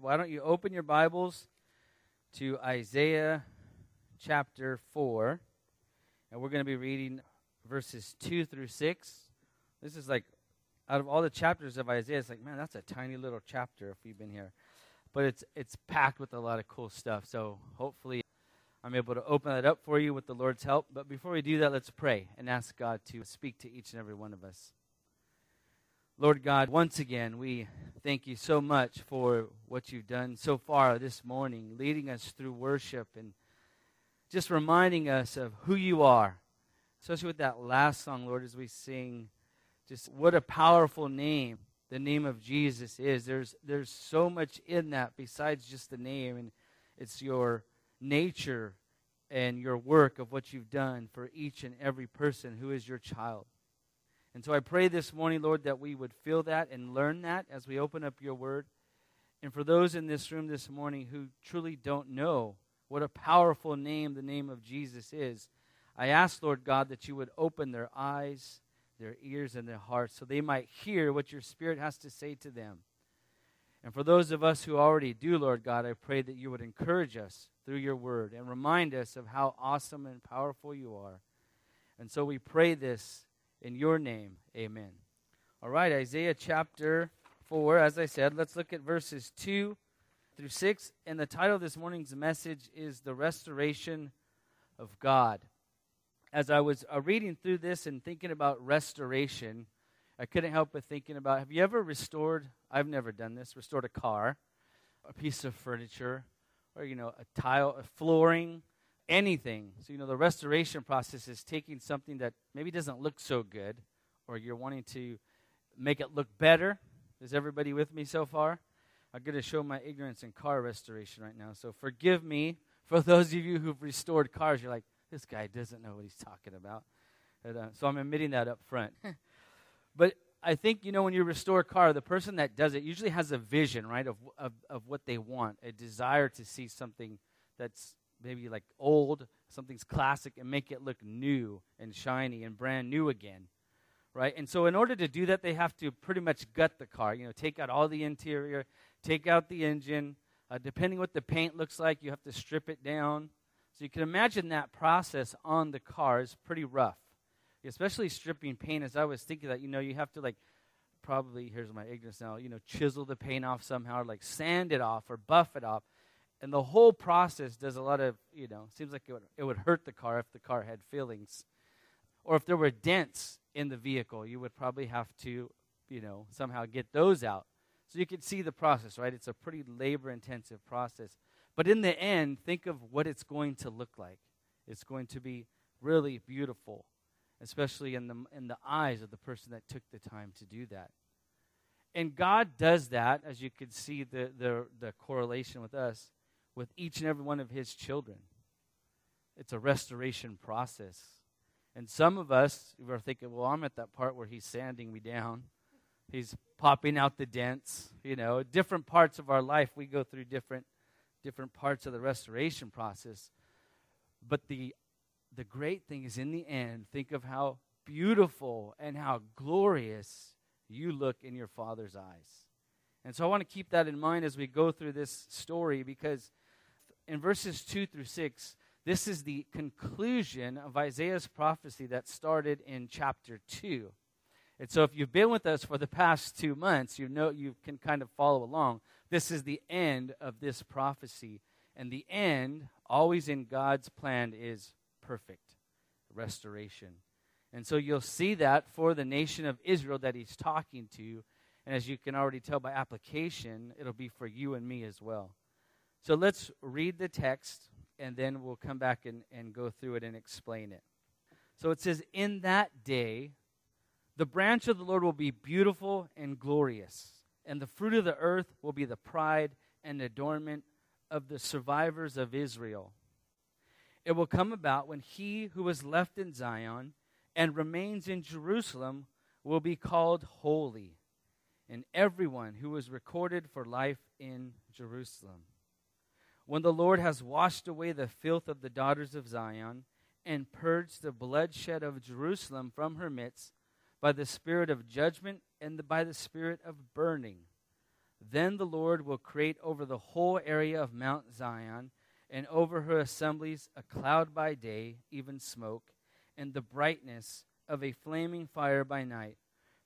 why don't you open your Bibles to Isaiah chapter 4, and we're going to be reading verses 2 through 6. This is like, out of all the chapters of Isaiah, it's like, man, that's a tiny little chapter if you've been here. But it's, it's packed with a lot of cool stuff. So hopefully I'm able to open that up for you with the Lord's help. But before we do that, let's pray and ask God to speak to each and every one of us. Lord God, once again, we thank you so much for what you've done so far this morning, leading us through worship and just reminding us of who you are. Especially with that last song, Lord, as we sing, just what a powerful name the name of Jesus is. There's, there's so much in that besides just the name, and it's your nature and your work of what you've done for each and every person who is your child. And so I pray this morning, Lord, that we would feel that and learn that as we open up your word. And for those in this room this morning who truly don't know what a powerful name the name of Jesus is, I ask, Lord God, that you would open their eyes, their ears, and their hearts so they might hear what your Spirit has to say to them. And for those of us who already do, Lord God, I pray that you would encourage us through your word and remind us of how awesome and powerful you are. And so we pray this in your name, amen. All right, Isaiah chapter 4, as I said, let's look at verses 2 through 6. And the title of this morning's message is The Restoration of God. As I was uh, reading through this and thinking about restoration, I couldn't help but thinking about have you ever restored? I've never done this, restored a car, a piece of furniture, or, you know, a tile, a flooring, anything. So, you know, the restoration process is taking something that maybe doesn't look so good, or you're wanting to make it look better. Is everybody with me so far? I'm going to show my ignorance in car restoration right now. So, forgive me for those of you who've restored cars. You're like, this guy doesn't know what he's talking about. Uh, so, I'm admitting that up front. but I think, you know, when you restore a car, the person that does it usually has a vision, right, of, of, of what they want, a desire to see something that's maybe like old, something's classic, and make it look new and shiny and brand new again. Right? And so, in order to do that, they have to pretty much gut the car. You know, take out all the interior, take out the engine. Uh, depending what the paint looks like, you have to strip it down. So, you can imagine that process on the car is pretty rough, especially stripping paint. As I was thinking that, you know, you have to like probably, here's my ignorance now, you know, chisel the paint off somehow, or like sand it off or buff it off and the whole process does a lot of you know seems like it would, it would hurt the car if the car had fillings or if there were dents in the vehicle you would probably have to you know somehow get those out. So you can see the process right? It's a pretty labor intensive process. But in the end think of what it's going to look like. It's going to be really beautiful especially in the in the eyes of the person that took the time to do that. And god does that as you can see the the, the correlation with us with each and every one of his children. It's a restoration process. And some of us are thinking, well, I'm at that part where he's sanding me down. He's popping out the dents. You know, different parts of our life, we go through different, different parts of the restoration process. But the, the great thing is, in the end, think of how beautiful and how glorious you look in your Father's eyes. And so I want to keep that in mind as we go through this story because in verses 2 through 6, this is the conclusion of Isaiah's prophecy that started in chapter 2. And so if you've been with us for the past two months, you know you can kind of follow along. This is the end of this prophecy. And the end, always in God's plan, is perfect restoration. And so you'll see that for the nation of Israel that he's talking to. And as you can already tell by application, it'll be for you and me as well. So let's read the text and then we'll come back and, and go through it and explain it. So it says, In that day, the branch of the Lord will be beautiful and glorious, and the fruit of the earth will be the pride and adornment of the survivors of Israel. It will come about when he who was left in Zion and remains in Jerusalem will be called holy, and everyone who was recorded for life in Jerusalem when the Lord has washed away the filth of the daughters of Zion and purged the bloodshed of Jerusalem from her midst by the spirit of judgment and the, by the spirit of burning. Then the Lord will create over the whole area of Mount Zion and over her assemblies a cloud by day, even smoke, and the brightness of a flaming fire by night.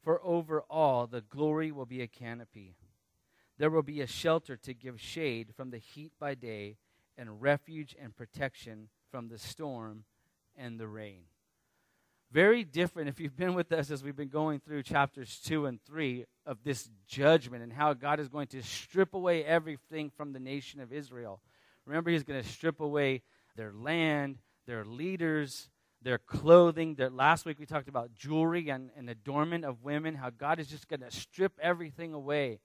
For over all the glory will be a canopy. There will be a shelter to give shade from the heat by day, and refuge and protection from the storm and the rain. Very different if you've been with us as we've been going through chapters 2 and 3 of this judgment and how God is going to strip away everything from the nation of Israel. Remember, He's going to strip away their land, their leaders, their clothing. Their, last week we talked about jewelry and, and adornment of women, how God is just going to strip everything away.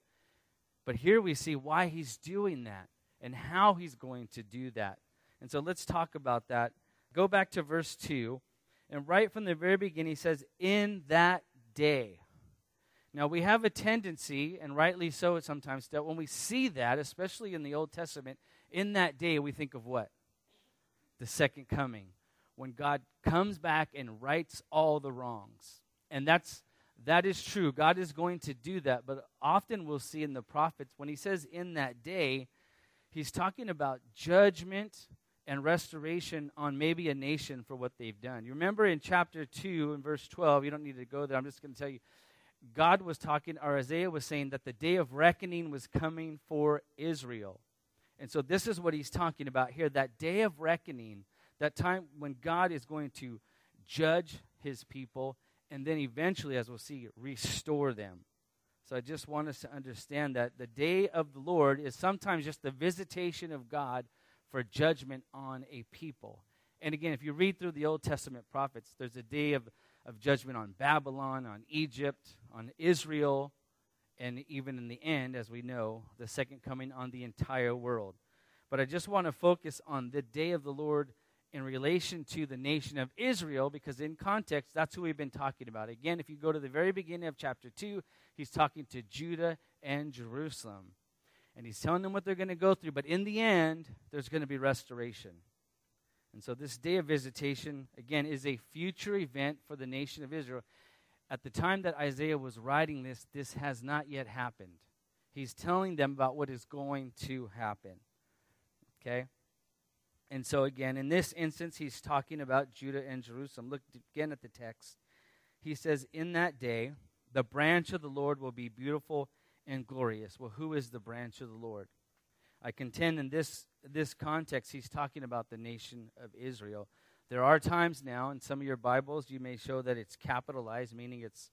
But here we see why He's doing that and how He's going to do that. And so let's talk about that. Go back to verse 2. And right from the very beginning, he says, In that day. Now, we have a tendency, and rightly so sometimes, that when we see that, especially in the Old Testament, in that day, we think of what? The second coming, when God comes back and rights all the wrongs. And that's that is true. God is going to do that, but often we'll see in the prophets when he says in that day, he's talking about judgment and restoration on maybe a nation for what they've done. You remember in chapter 2 and verse 12, you don't need to go there. I'm just going to tell you God was talking, or Isaiah was saying that the day of reckoning was coming for Israel. And so this is what he's talking about here that day of reckoning, that time when God is going to judge his people and then eventually, as we'll see, restore them. So I just want us to understand that the day of the Lord is sometimes just the visitation of God for judgment on a people. And again, if you read through the Old Testament prophets, there's a day of, of judgment on Babylon, on Egypt, on Israel, and even in the end, as we know, the second coming on the entire world. But I just want to focus on the day of the Lord in relation to the nation of Israel, because in context, that's who we've been talking about. Again, if you go to the very beginning of chapter 2, he's talking to Judah and Jerusalem. And he's telling them what they're going to go through. But in the end, there's going to be restoration. And so, this day of visitation, again, is a future event for the nation of Israel at the time that Isaiah was writing this, this has not yet happened. He's telling them about what is going to happen. Okay? And so, again, in this instance, he's talking about Judah and Jerusalem. Look again at the text. He says, In that day, the branch of the Lord will be beautiful and glorious. Well, who is the branch of the Lord? I contend in this, this context, he's talking about the nation of Israel. There are times now in some of your Bibles you may show that it's capitalized, meaning it's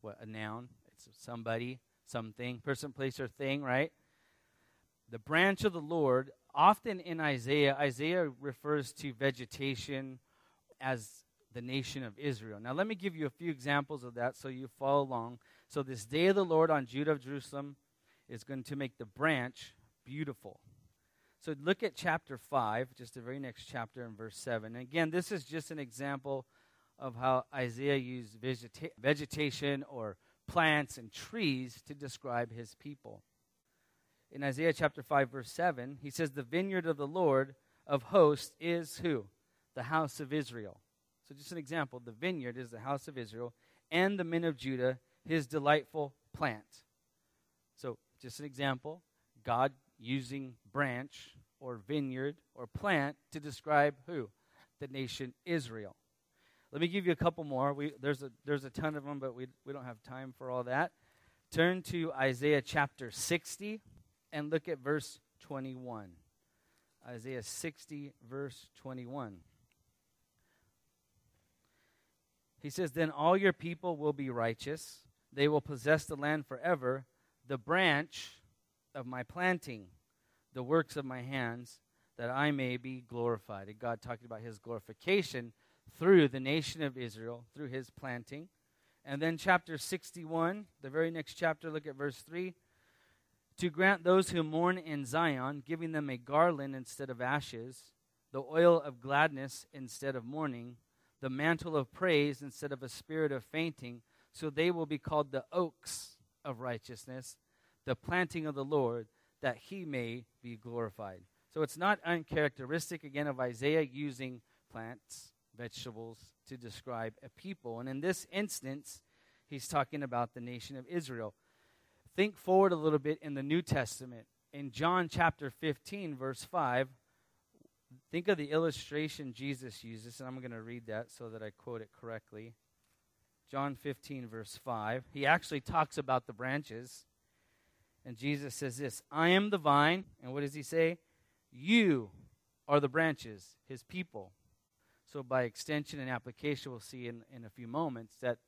what a noun. It's somebody, something, person, place, or thing, right? The branch of the Lord, often in Isaiah, Isaiah refers to vegetation as the nation of Israel. Now, let me give you a few examples of that so you follow along. So, this day of the Lord on Judah of Jerusalem is going to make the branch beautiful. So look at chapter 5, just the very next chapter in verse 7. And again, this is just an example of how Isaiah used vegeta- vegetation or plants and trees to describe his people. In Isaiah chapter 5, verse 7, he says, The vineyard of the Lord of hosts is who? The house of Israel. So, just an example the vineyard is the house of Israel, and the men of Judah, his delightful plant. So, just an example God using branch or vineyard or plant to describe who? The nation Israel. Let me give you a couple more. We, there's, a, there's a ton of them, but we, we don't have time for all that. Turn to Isaiah chapter 60 and look at verse 21. Isaiah 60, verse 21. He says, Then all your people will be righteous, they will possess the land forever. The branch of my planting the works of my hands, that I may be glorified. And God talking about his glorification through the nation of Israel, through his planting. And then chapter 61, the very next chapter, look at verse 3. To grant those who mourn in Zion, giving them a garland instead of ashes, the oil of gladness instead of mourning, the mantle of praise instead of a spirit of fainting, so they will be called the oaks of righteousness, the planting of the Lord, that he may be glorified. So it's not uncharacteristic, again, of Isaiah using plants, vegetables to describe a people. And in this instance, he's talking about the nation of Israel. Think forward a little bit in the New Testament. In John chapter 15, verse 5, think of the illustration Jesus uses, and I'm going to read that so that I quote it correctly. John 15, verse 5. He actually talks about the branches. And Jesus says this I am the vine. And what does he say? You are the branches, his people. So, by extension and application, we'll see in, in a few moments that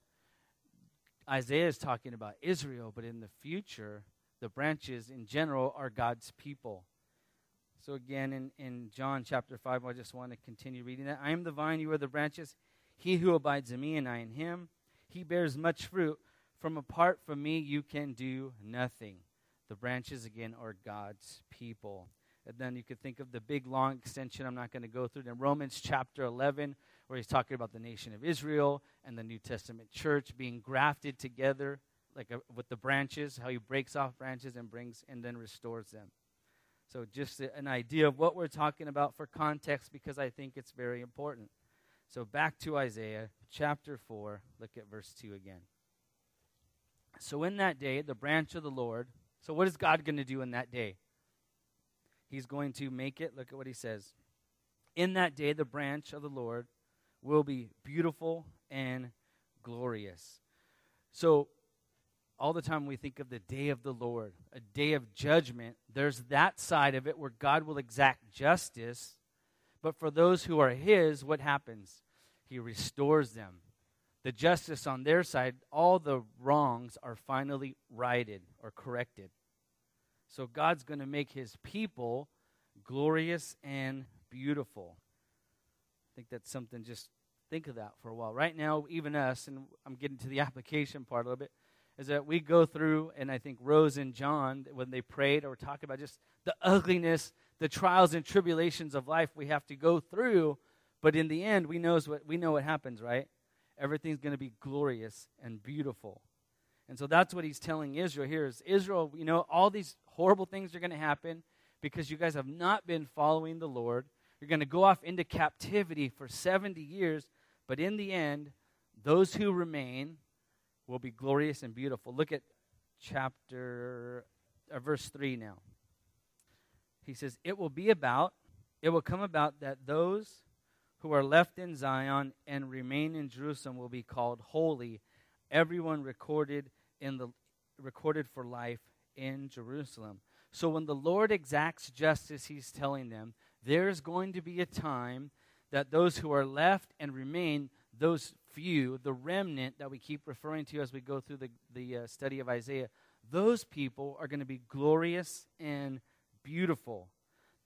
Isaiah is talking about Israel, but in the future, the branches in general are God's people. So, again, in, in John chapter 5, I just want to continue reading that. I am the vine, you are the branches. He who abides in me, and I in him, he bears much fruit. From apart from me, you can do nothing. The branches, again, are God's people. And then you could think of the big long extension. I'm not going to go through. In Romans chapter 11, where he's talking about the nation of Israel and the New Testament church being grafted together, like a, with the branches, how he breaks off branches and brings and then restores them. So, just a, an idea of what we're talking about for context, because I think it's very important. So, back to Isaiah chapter 4, look at verse 2 again. So, in that day, the branch of the Lord. So, what is God going to do in that day? He's going to make it, look at what he says. In that day, the branch of the Lord will be beautiful and glorious. So, all the time we think of the day of the Lord, a day of judgment, there's that side of it where God will exact justice. But for those who are His, what happens? He restores them. The justice on their side, all the wrongs are finally righted or corrected. So God's going to make his people glorious and beautiful. Think that's something, just think of that for a while. Right now, even us, and I'm getting to the application part a little bit, is that we go through, and I think Rose and John, when they prayed or talked about just the ugliness, the trials and tribulations of life we have to go through, but in the end, we, knows what, we know what happens, right? Everything's going to be glorious and beautiful. And so that's what he's telling Israel here is Israel, you know, all these horrible things are going to happen because you guys have not been following the Lord. You're going to go off into captivity for 70 years, but in the end, those who remain will be glorious and beautiful. Look at chapter uh, verse 3 now. He says, "It will be about it will come about that those who are left in Zion and remain in Jerusalem will be called holy, everyone recorded in the recorded for life in Jerusalem. So when the Lord exacts justice, he's telling them there's going to be a time that those who are left and remain, those few, the remnant that we keep referring to as we go through the, the uh, study of Isaiah, those people are going to be glorious and beautiful.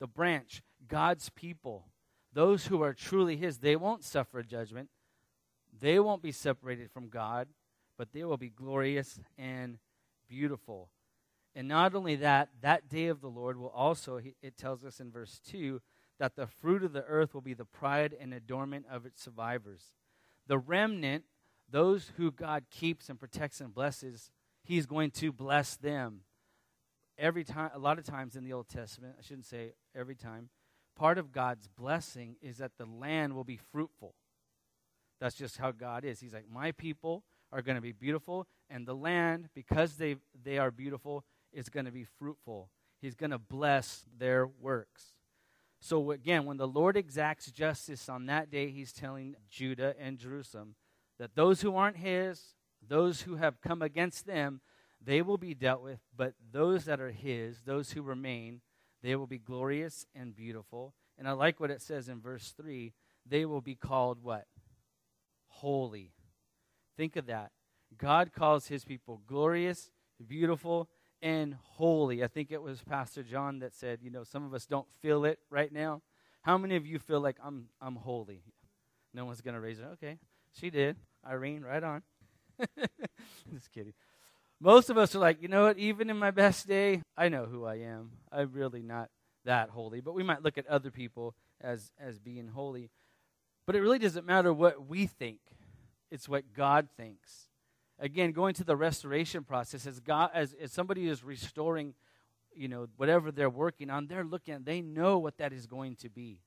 The branch, God's people, those who are truly His, they won't suffer judgment. They won't be separated from God but they will be glorious and beautiful. And not only that, that day of the Lord will also, it tells us in verse 2, that the fruit of the earth will be the pride and adornment of its survivors. The remnant, those who God keeps and protects and blesses, He's going to bless them. Every time, a lot of times in the Old Testament, I shouldn't say every time, part of God's blessing is that the land will be fruitful. That's just how God is. He's like, My people are going to be beautiful, and the land, because they, they are beautiful, is going to be fruitful. He's going to bless their works. So, again, when the Lord exacts justice on that day, he's telling Judah and Jerusalem that those who aren't his, those who have come against them, they will be dealt with, but those that are his, those who remain, they will be glorious and beautiful. And I like what it says in verse 3 they will be called what? Holy. Think of that. God calls his people glorious, beautiful, and holy. I think it was Pastor John that said, you know, some of us don't feel it right now. How many of you feel like I'm I'm holy? No one's gonna raise it. Okay. She did. Irene, right on. Just kidding. Most of us are like, you know what, even in my best day, I know who I am. I'm really not that holy. But we might look at other people as as being holy. But it really doesn't matter what we think it's what God thinks. Again, going to the restoration process, as God, as, as somebody is restoring, you know, whatever they're working on, they're looking they know what that is going to be.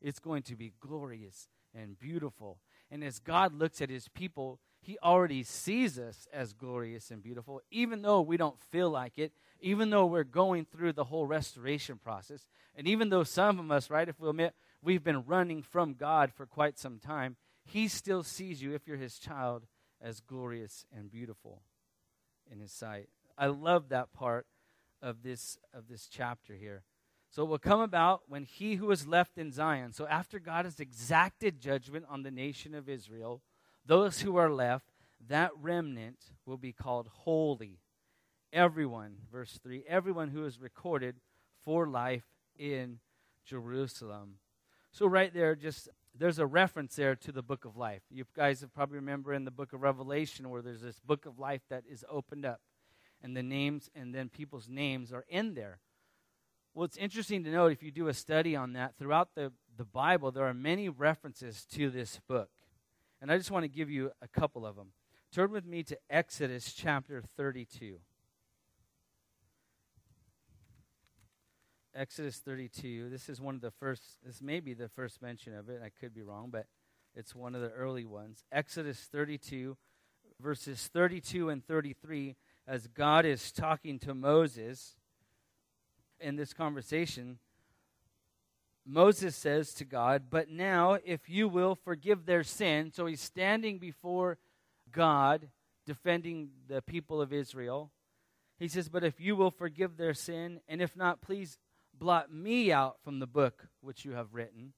It's going to be glorious and beautiful. And as God looks at his people, He already sees us as glorious and beautiful, even though we don't feel like it, even though we're going through the whole restoration process. And even though some of us, right, if we admit we've been running from God for quite some time, He still sees you, if you're His child, as glorious and beautiful in His sight. I love that part of this, of this chapter here. So it will come about when he who is left in Zion, so after God has exacted judgment on the nation of Israel, those who are left, that remnant will be called holy. Everyone, verse 3, everyone who is recorded for life in Jerusalem. So, right there, just there's a reference there to the book of life. You guys have probably remember in the book of Revelation where there's this book of life that is opened up, and the names and then people's names are in there. Well, it's interesting to note if you do a study on that throughout the, the Bible, there are many references to this book. And I just want to give you a couple of them. Turn with me to Exodus chapter 32. Exodus 32. This is one of the first, this may be the first mention of it. I could be wrong, but it's one of the early ones. Exodus 32, verses 32 and 33, as God is talking to Moses in this conversation. Moses says to God, But now, if you will forgive their sin, so he's standing before God, defending the people of Israel. He says, But if you will forgive their sin, and if not, please blot me out from the book which you have written.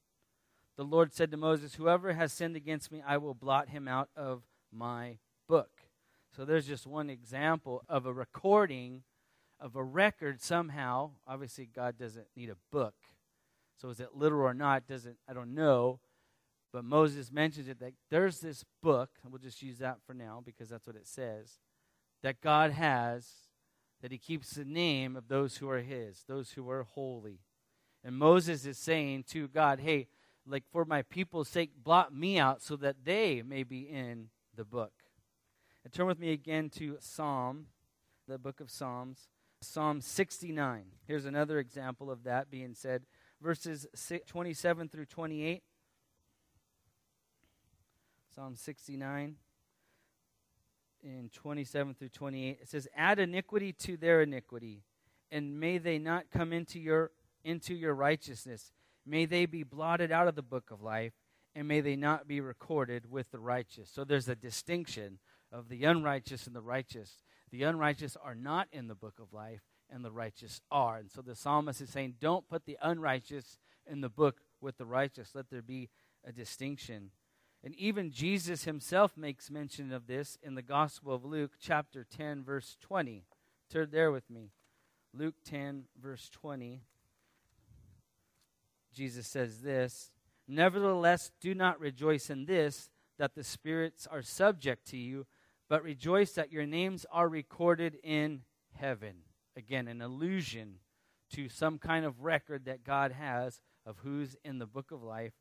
The Lord said to Moses, Whoever has sinned against me, I will blot him out of my book. So there's just one example of a recording, of a record somehow. Obviously, God doesn't need a book so is it literal or not? Doesn't I don't know. But Moses mentions it that there's this book, and we'll just use that for now because that's what it says, that God has, that he keeps the name of those who are his, those who are holy. And Moses is saying to God, hey, like for my people's sake, blot me out so that they may be in the book. And turn with me again to Psalm, the book of Psalms, Psalm 69. Here's another example of that being said verses 27 through 28. Psalm 69 in 27 through 28 it says add iniquity to their iniquity and may they not come into your into your righteousness may they be blotted out of the book of life and may they not be recorded with the righteous so there's a distinction of the unrighteous and the righteous the unrighteous are not in the book of life and the righteous are. And so the psalmist is saying, don't put the unrighteous in the book with the righteous. Let there be a distinction. And even Jesus himself makes mention of this in the Gospel of Luke, chapter 10, verse 20. Turn there with me. Luke 10, verse 20. Jesus says this Nevertheless, do not rejoice in this, that the spirits are subject to you, but rejoice that your names are recorded in heaven again, an allusion to some kind of record that God has of who's in the book of life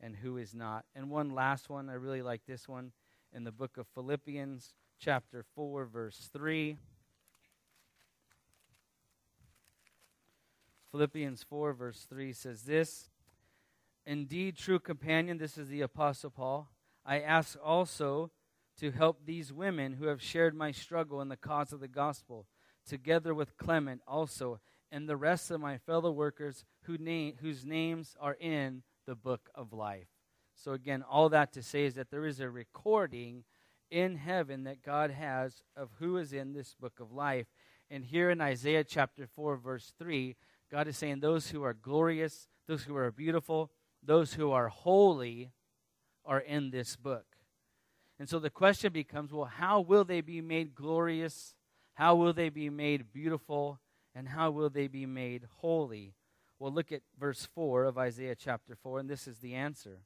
and who is not. And one last one, I really like this one in the book of Philippians, chapter 4, verse 3. Philippians 4, verse 3 says this Indeed, true companion, this is the Apostle Paul, I ask also to help these women who have shared my struggle in the cause of the gospel together with Clement also, and the rest of my fellow workers who whose names are in the book of life. So, again, all that to say is that there is a recording in heaven that God has of who is in this book of life. And here in Isaiah chapter 4, verse 3, God is saying, Those who are glorious, those who are beautiful, those who are holy are in this book. And so the question becomes well, how will they be made glorious how will they be made beautiful? And how will they be made holy? Well, look at verse 4 of Isaiah chapter 4, and this is the answer.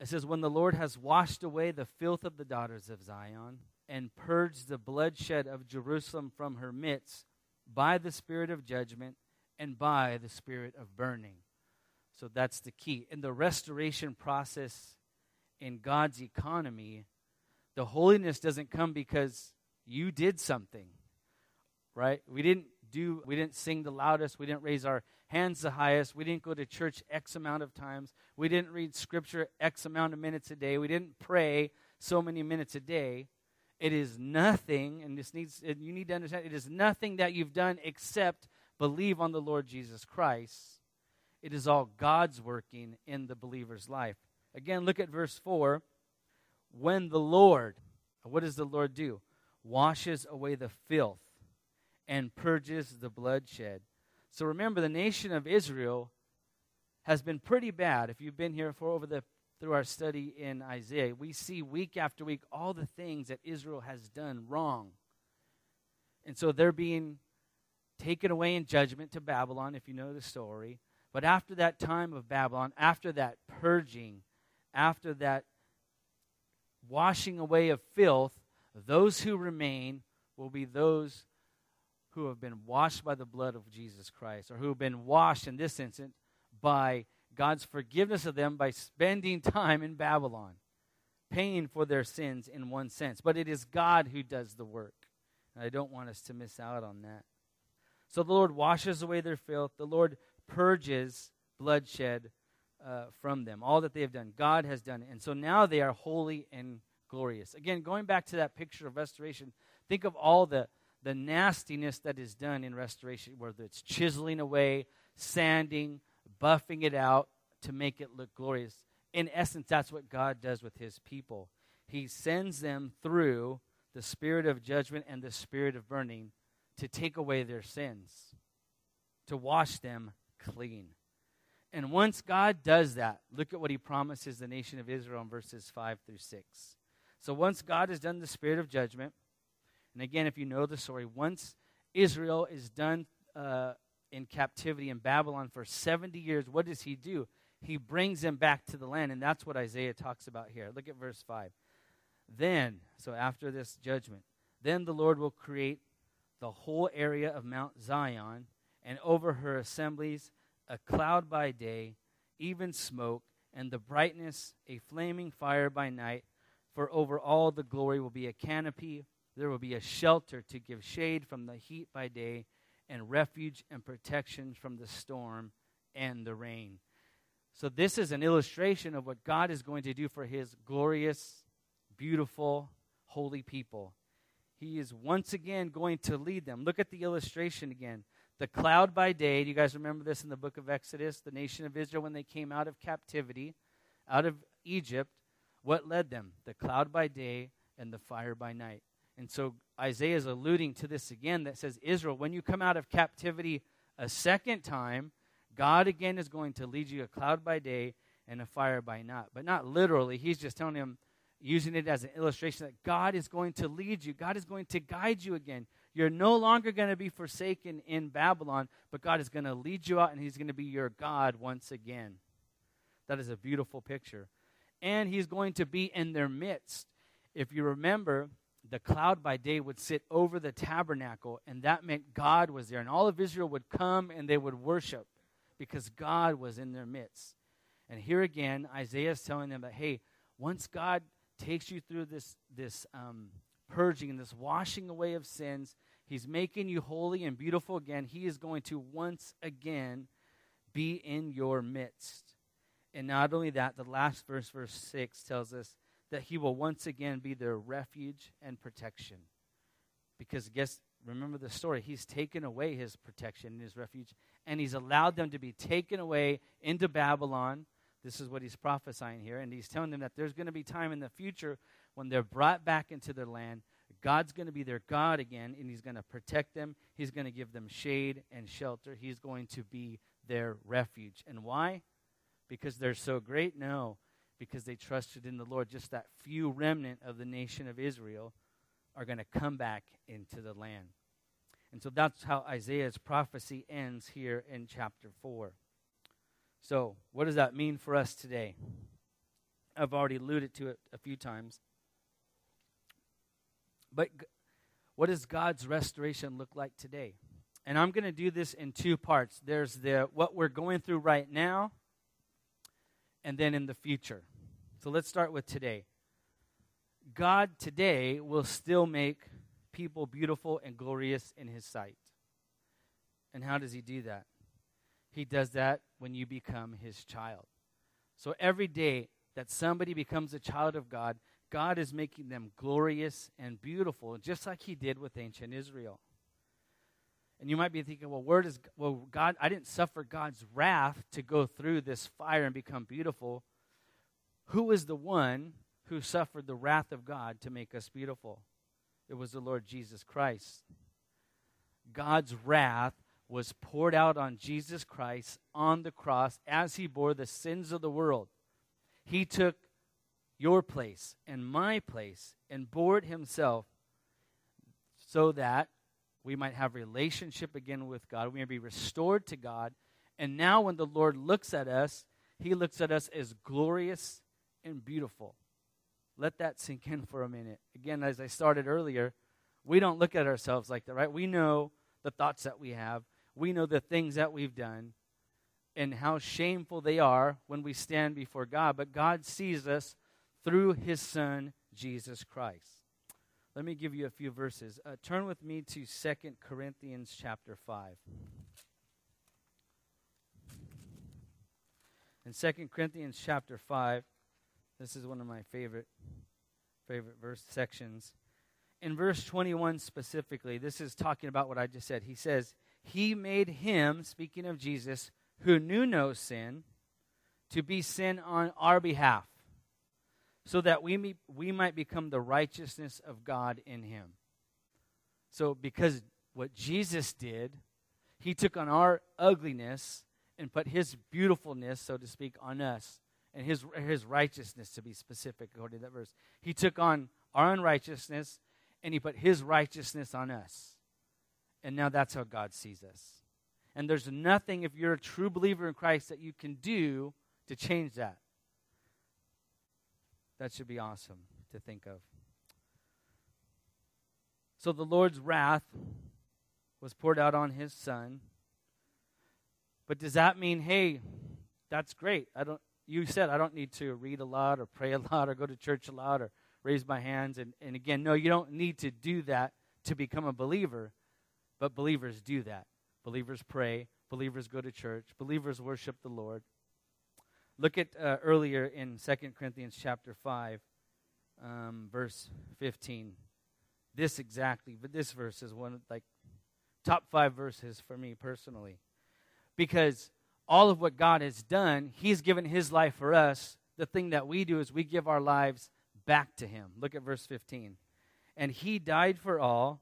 It says, When the Lord has washed away the filth of the daughters of Zion and purged the bloodshed of Jerusalem from her midst by the spirit of judgment and by the spirit of burning. So that's the key. In the restoration process in God's economy, the holiness doesn't come because you did something, right? We didn't do, we didn't sing the loudest, we didn't raise our hands the highest, we didn't go to church X amount of times, we didn't read scripture X amount of minutes a day, we didn't pray so many minutes a day. It is nothing, and this needs you need to understand it is nothing that you've done except believe on the Lord Jesus Christ. It is all God's working in the believer's life. Again, look at verse 4. When the Lord, what does the Lord do? Washes away the filth and purges the bloodshed. So remember, the nation of Israel has been pretty bad. If you've been here for over the through our study in Isaiah, we see week after week all the things that Israel has done wrong. And so they're being taken away in judgment to Babylon, if you know the story. But after that time of Babylon, after that purging, after that washing away of filth, those who remain will be those who have been washed by the blood of Jesus Christ, or who have been washed in this instance by God's forgiveness of them by spending time in Babylon, paying for their sins in one sense. But it is God who does the work. And I don't want us to miss out on that. So the Lord washes away their filth, the Lord purges bloodshed uh, from them. All that they have done, God has done it. And so now they are holy and glorious. Again, going back to that picture of restoration, think of all the, the nastiness that is done in restoration, whether it's chiseling away, sanding, buffing it out to make it look glorious. In essence, that's what God does with his people. He sends them through the spirit of judgment and the spirit of burning to take away their sins, to wash them clean. And once God does that, look at what he promises the nation of Israel in verses 5 through 6. So once God has done the spirit of judgment, and again, if you know the story, once Israel is done uh, in captivity in Babylon for 70 years, what does he do? He brings them back to the land, and that's what Isaiah talks about here. Look at verse 5. Then, so after this judgment, then the Lord will create the whole area of Mount Zion and over her assemblies a cloud by day, even smoke, and the brightness a flaming fire by night. For over all the glory will be a canopy, there will be a shelter to give shade from the heat by day, and refuge and protection from the storm and the rain. So, this is an illustration of what God is going to do for his glorious, beautiful, holy people. He is once again going to lead them. Look at the illustration again. The cloud by day, do you guys remember this in the book of Exodus? The nation of Israel, when they came out of captivity, out of Egypt, what led them? The cloud by day and the fire by night. And so Isaiah is alluding to this again that says, Israel, when you come out of captivity a second time, God again is going to lead you a cloud by day and a fire by night. But not literally. He's just telling him, using it as an illustration that God is going to lead you, God is going to guide you again. You're no longer going to be forsaken in Babylon, but God is going to lead you out and He's going to be your God once again. That is a beautiful picture. And He's going to be in their midst. If you remember, the cloud by day would sit over the tabernacle, and that meant God was there. And all of Israel would come and they would worship because God was in their midst. And here again, Isaiah is telling them that, hey, once God takes you through this, this um, purging and this washing away of sins, He's making you holy and beautiful again. He is going to once again be in your midst. And not only that, the last verse, verse 6, tells us that he will once again be their refuge and protection. Because guess remember the story, he's taken away his protection and his refuge, and he's allowed them to be taken away into Babylon. This is what he's prophesying here, and he's telling them that there's going to be time in the future when they're brought back into their land. God's going to be their God again, and he's going to protect them. He's going to give them shade and shelter. He's going to be their refuge. And why? Because they're so great? No, because they trusted in the Lord. Just that few remnant of the nation of Israel are going to come back into the land. And so that's how Isaiah's prophecy ends here in chapter 4. So, what does that mean for us today? I've already alluded to it a few times. But what does God's restoration look like today? And I'm going to do this in two parts. There's the what we're going through right now and then in the future. So let's start with today. God today will still make people beautiful and glorious in his sight. And how does he do that? He does that when you become his child. So every day that somebody becomes a child of God, God is making them glorious and beautiful, just like he did with ancient Israel. And you might be thinking, well, where does, well, God, I didn't suffer God's wrath to go through this fire and become beautiful. Who is the one who suffered the wrath of God to make us beautiful? It was the Lord Jesus Christ. God's wrath was poured out on Jesus Christ on the cross as he bore the sins of the world. He took your place and my place and bore it himself so that we might have relationship again with God. We may be restored to God. And now when the Lord looks at us, he looks at us as glorious and beautiful. Let that sink in for a minute. Again, as I started earlier, we don't look at ourselves like that, right? We know the thoughts that we have, we know the things that we've done, and how shameful they are when we stand before God. But God sees us through his Son, Jesus Christ. Let me give you a few verses. Uh, turn with me to Second Corinthians chapter 5. In Second Corinthians chapter 5, this is one of my favorite favorite verse sections. In verse 21 specifically, this is talking about what I just said. He says, He made him, speaking of Jesus, who knew no sin, to be sin on our behalf, so that we, may, we might become the righteousness of God in him. So, because what Jesus did, he took on our ugliness and put his beautifulness, so to speak, on us and his, his righteousness, to be specific, according to that verse. He took on our unrighteousness and he put his righteousness on us. And now that's how God sees us. And there's nothing, if you're a true believer in Christ, that you can do to change that. That should be awesome to think of. So the Lord's wrath was poured out on his son. But does that mean, hey, that's great. I don't you said I don't need to read a lot or pray a lot or go to church a lot or raise my hands. And, and again, no, you don't need to do that to become a believer, but believers do that. Believers pray, believers go to church, believers worship the Lord. Look at uh, earlier in 2 Corinthians chapter 5, um, verse 15. This exactly, but this verse is one of like top five verses for me personally. Because all of what God has done, He's given His life for us. The thing that we do is we give our lives back to Him. Look at verse 15. And He died for all,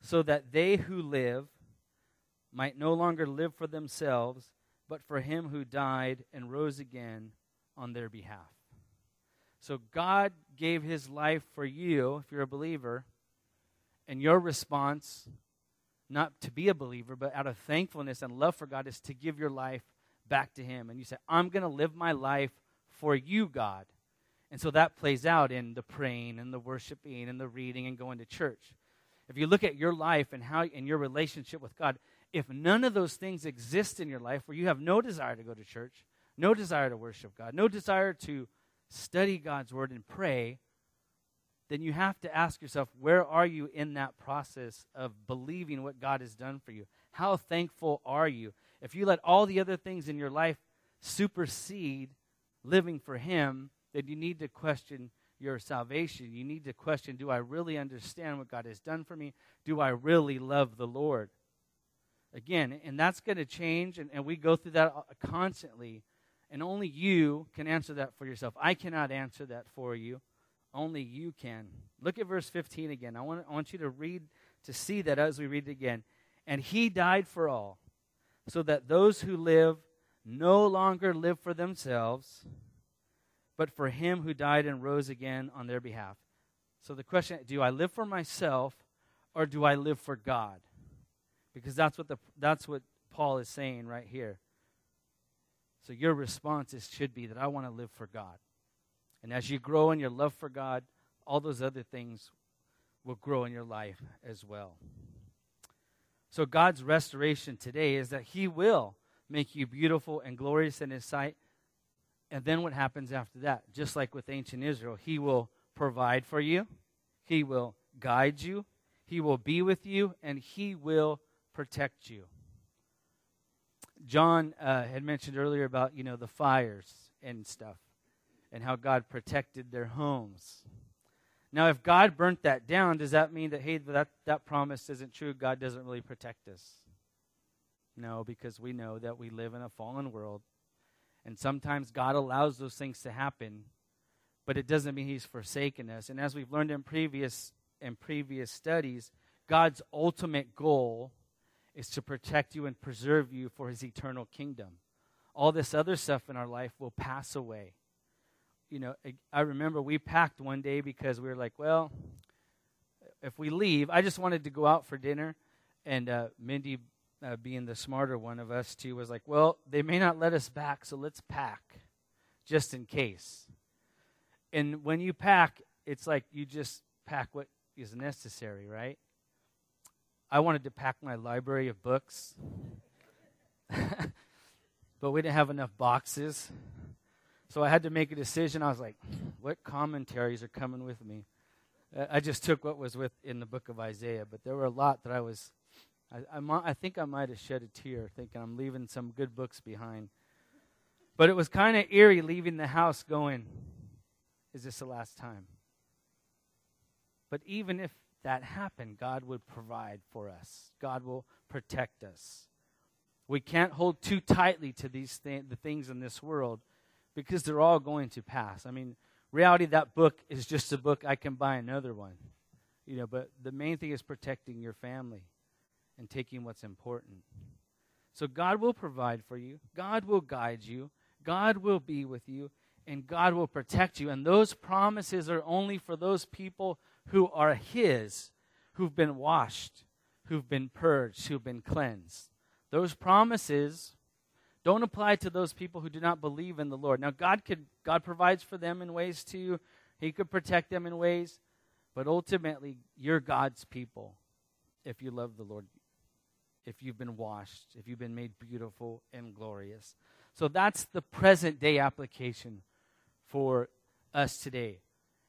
so that they who live might no longer live for themselves, but for Him who died and rose again on their behalf. So God gave His life for you, if you're a believer, and your response not to be a believer, but out of thankfulness and love for God, is to give your life back to Him. And you say, I'm going to live my life for you, God. And so that plays out in the praying and the worshiping and the reading and going to church. If you look at your life and how and your relationship with God, if none of those things exist in your life where you have no desire to go to church, no desire to worship God, no desire to study God's word and pray, then you have to ask yourself, where are you in that process of believing what God has done for you? How thankful are you? if you let all the other things in your life supersede living for Him, then you need to question your salvation. You need to question do I really understand what God has done for me? Do I really love the Lord? Again, and that's going to change, and, and we go through that uh, constantly. And only you can answer that for yourself. I cannot answer that for you. Only you can. Look at verse 15 again. I want, I want you to read, to see that as we read it again. And he died for all so that those who live no longer live for themselves, but for him who died and rose again on their behalf. So the question do I live for myself or do I live for God? Because that's what, the, that's what Paul is saying right here. So your response is, should be that I want to live for God. And as you grow in your love for God, all those other things will grow in your life as well. So, God's restoration today is that He will make you beautiful and glorious in His sight. And then what happens after that? Just like with ancient Israel, He will provide for you, He will guide you, He will be with you, and He will protect you. John uh, had mentioned earlier about, you know, the fires and stuff and how God protected their homes. Now, if God burnt that down, does that mean that, hey, that, that promise isn't true? God doesn't really protect us? No, because we know that we live in a fallen world. And sometimes God allows those things to happen, but it doesn't mean He's forsaken us. And as we've learned in previous, in previous studies, God's ultimate goal is to protect you and preserve you for His eternal kingdom. All this other stuff in our life will pass away you know, I remember we packed one day because we were like, well, if we leave, I just wanted to go out for dinner, and uh, Mindy, uh, being the smarter one of us two, was like, well, they may not let us back, so let's pack, just in case. And when you pack, it's like you just pack what is necessary, right? I wanted to pack my library of books, but we didn't have enough boxes. So I had to make a decision. I was like, what commentaries are coming with me? I just took what was with in the book of Isaiah, but there were a lot that I was. I, I, I think I might have shed a tear thinking I'm leaving some good books behind. But it was kind of eerie leaving the house going, is this the last time? But even if that happened, God would provide for us. God will protect us. We can't hold too tightly to these th- the things in this world because they're all going to pass. I mean, reality, that book is just a book. I can buy another one. You know, but the main thing is protecting your family and taking what's important. So God will provide for you, God will guide you, God will be with you, and God will protect you. And those promises are only for those people who are His, who've been washed, who've been purged, who've been cleansed. Those promises don't apply to those people who do not believe in the Lord. Now, God could God provides for them in ways too. He could protect them in ways, but ultimately, you're God's people if you love the Lord, if you've been washed, if you've been made beautiful and glorious. So that's the present day application for us today.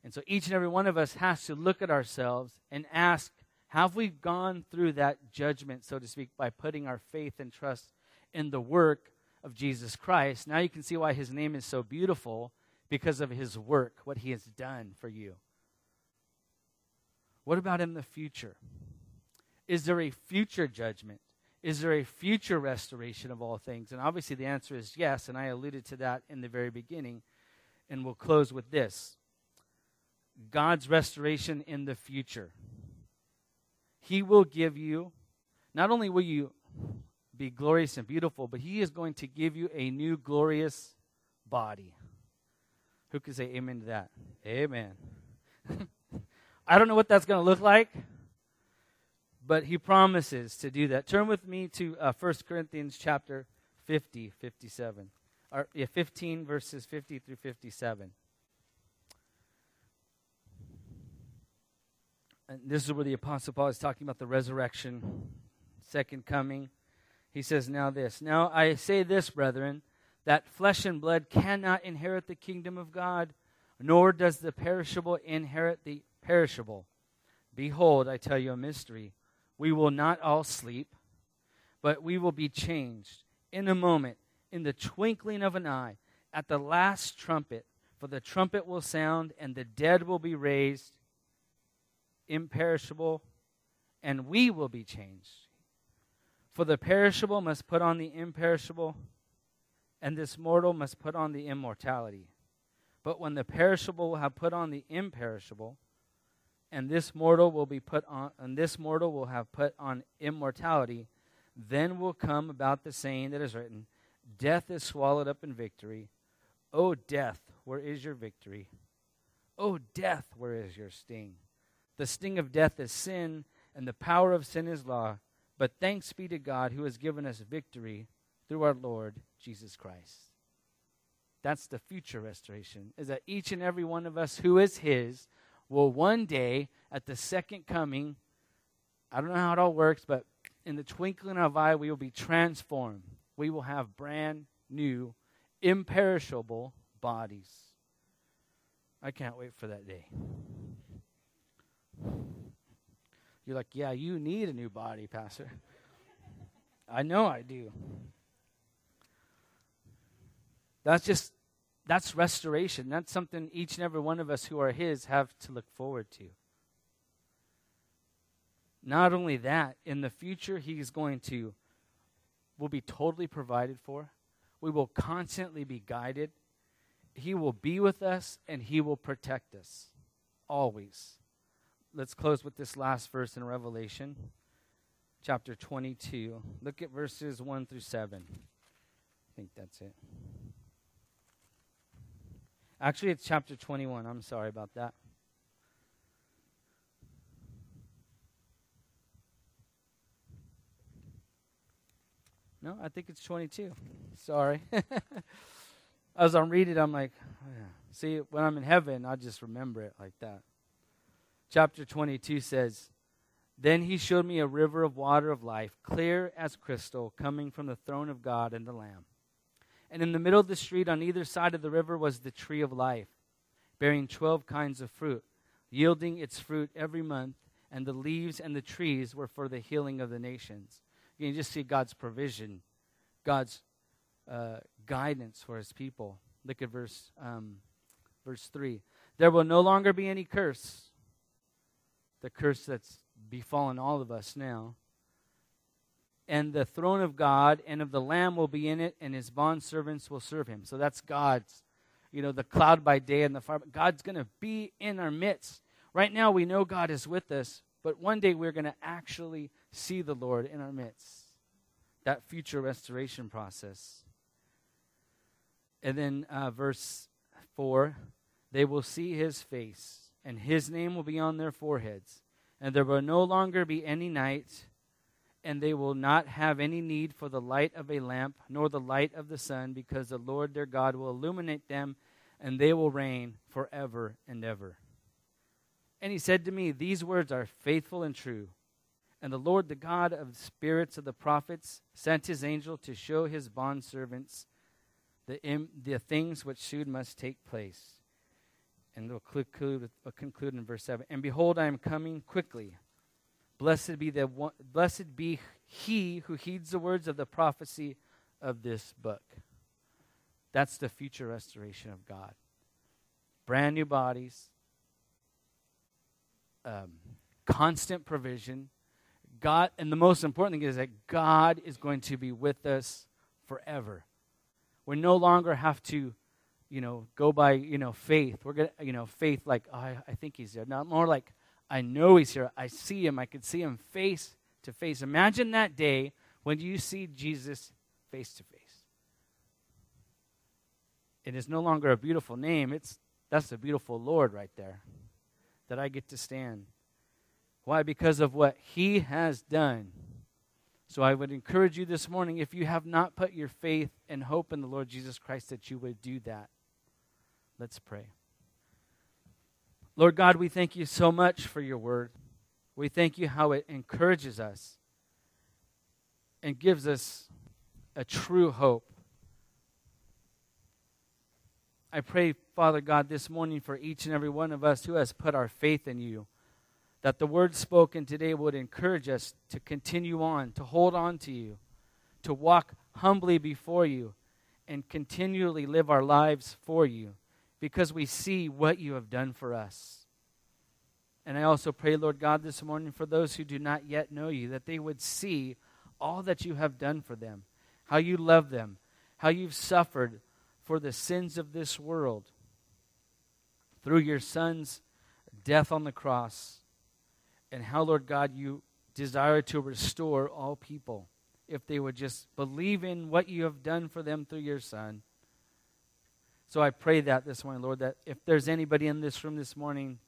And so each and every one of us has to look at ourselves and ask, have we gone through that judgment, so to speak, by putting our faith and trust in the work of Jesus Christ, now you can see why his name is so beautiful because of his work, what he has done for you. What about in the future? Is there a future judgment? Is there a future restoration of all things? And obviously the answer is yes, and I alluded to that in the very beginning. And we'll close with this God's restoration in the future. He will give you, not only will you be glorious and beautiful, but He is going to give you a new glorious body. Who can say amen to that? Amen. I don't know what that's going to look like, but He promises to do that. Turn with me to uh, 1 Corinthians chapter 50, 57. Or, yeah, 15 verses 50 through 57. And this is where the Apostle Paul is talking about the resurrection, second coming he says now this Now I say this, brethren, that flesh and blood cannot inherit the kingdom of God, nor does the perishable inherit the perishable. Behold, I tell you a mystery. We will not all sleep, but we will be changed in a moment, in the twinkling of an eye, at the last trumpet. For the trumpet will sound, and the dead will be raised imperishable, and we will be changed. For the perishable must put on the imperishable, and this mortal must put on the immortality. But when the perishable will have put on the imperishable, and this mortal will be put on and this mortal will have put on immortality, then will come about the saying that is written, Death is swallowed up in victory. O death, where is your victory? O death, where is your sting? The sting of death is sin, and the power of sin is law. But thanks be to God who has given us victory through our Lord Jesus Christ. That's the future restoration, is that each and every one of us who is His will one day, at the second coming, I don't know how it all works, but in the twinkling of an eye, we will be transformed. We will have brand new, imperishable bodies. I can't wait for that day. You're like, yeah, you need a new body, Pastor. I know I do. That's just that's restoration. That's something each and every one of us who are his have to look forward to. Not only that, in the future he's going to will be totally provided for. We will constantly be guided. He will be with us and he will protect us always. Let's close with this last verse in Revelation chapter 22. Look at verses 1 through 7. I think that's it. Actually, it's chapter 21. I'm sorry about that. No, I think it's 22. Sorry. As I'm reading, I'm like, oh, yeah. see, when I'm in heaven, I just remember it like that. Chapter 22 says, Then he showed me a river of water of life, clear as crystal, coming from the throne of God and the Lamb. And in the middle of the street, on either side of the river, was the tree of life, bearing twelve kinds of fruit, yielding its fruit every month, and the leaves and the trees were for the healing of the nations. You can just see God's provision, God's uh, guidance for his people. Look at verse, um, verse 3. There will no longer be any curse, the curse that's befallen all of us now and the throne of God and of the Lamb will be in it, and his bond servants will serve him. So that's God's, you know, the cloud by day and the fire. God's going to be in our midst. Right now, we know God is with us, but one day we're going to actually see the Lord in our midst. That future restoration process. And then uh, verse 4 they will see his face, and his name will be on their foreheads, and there will no longer be any night and they will not have any need for the light of a lamp, nor the light of the sun, because the Lord their God will illuminate them, and they will reign forever and ever. And he said to me, These words are faithful and true. And the Lord, the God of the spirits of the prophets, sent his angel to show his bondservants the, Im- the things which soon must take place. And we'll conclude, we'll conclude in verse 7. And behold, I am coming quickly. Blessed be the one, blessed be he who heeds the words of the prophecy of this book. That's the future restoration of God. Brand new bodies, um, constant provision. God, and the most important thing is that God is going to be with us forever. We no longer have to, you know, go by, you know, faith. We're gonna, you know, faith like oh, I, I think He's there. Not more like I know he's here. I see him. I can see him face to face. Imagine that day when you see Jesus face to face. It is no longer a beautiful name. It's that's a beautiful Lord right there that I get to stand. Why? Because of what he has done. So I would encourage you this morning, if you have not put your faith and hope in the Lord Jesus Christ, that you would do that. Let's pray. Lord God, we thank you so much for your word. We thank you how it encourages us and gives us a true hope. I pray, Father God, this morning for each and every one of us who has put our faith in you, that the word spoken today would encourage us to continue on, to hold on to you, to walk humbly before you, and continually live our lives for you because we see what you have done for us. And I also pray, Lord God, this morning for those who do not yet know you, that they would see all that you have done for them, how you love them, how you've suffered for the sins of this world through your Son's death on the cross, and how, Lord God, you desire to restore all people if they would just believe in what you have done for them through your Son so I pray that this morning, Lord, that if there's anybody in this room this morning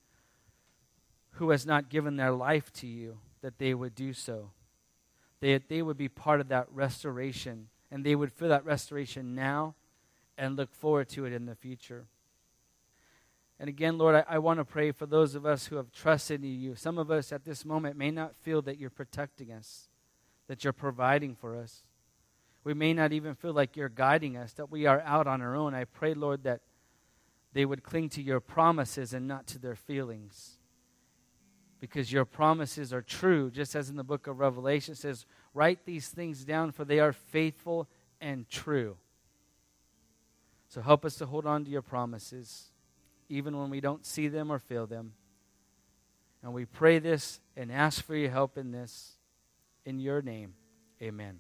who has not given their life to you, that they would do so. That they would be part of that restoration, and they would feel that restoration now and look forward to it in the future. And again, Lord, I, I want to pray for those of us who have trusted in you. Some of us at this moment may not feel that you're protecting us, that you're providing for us. We may not even feel like you're guiding us, that we are out on our own. I pray, Lord, that they would cling to your promises and not to their feelings. Because your promises are true, just as in the book of Revelation says, Write these things down, for they are faithful and true. So help us to hold on to your promises, even when we don't see them or feel them. And we pray this and ask for your help in this. In your name, amen.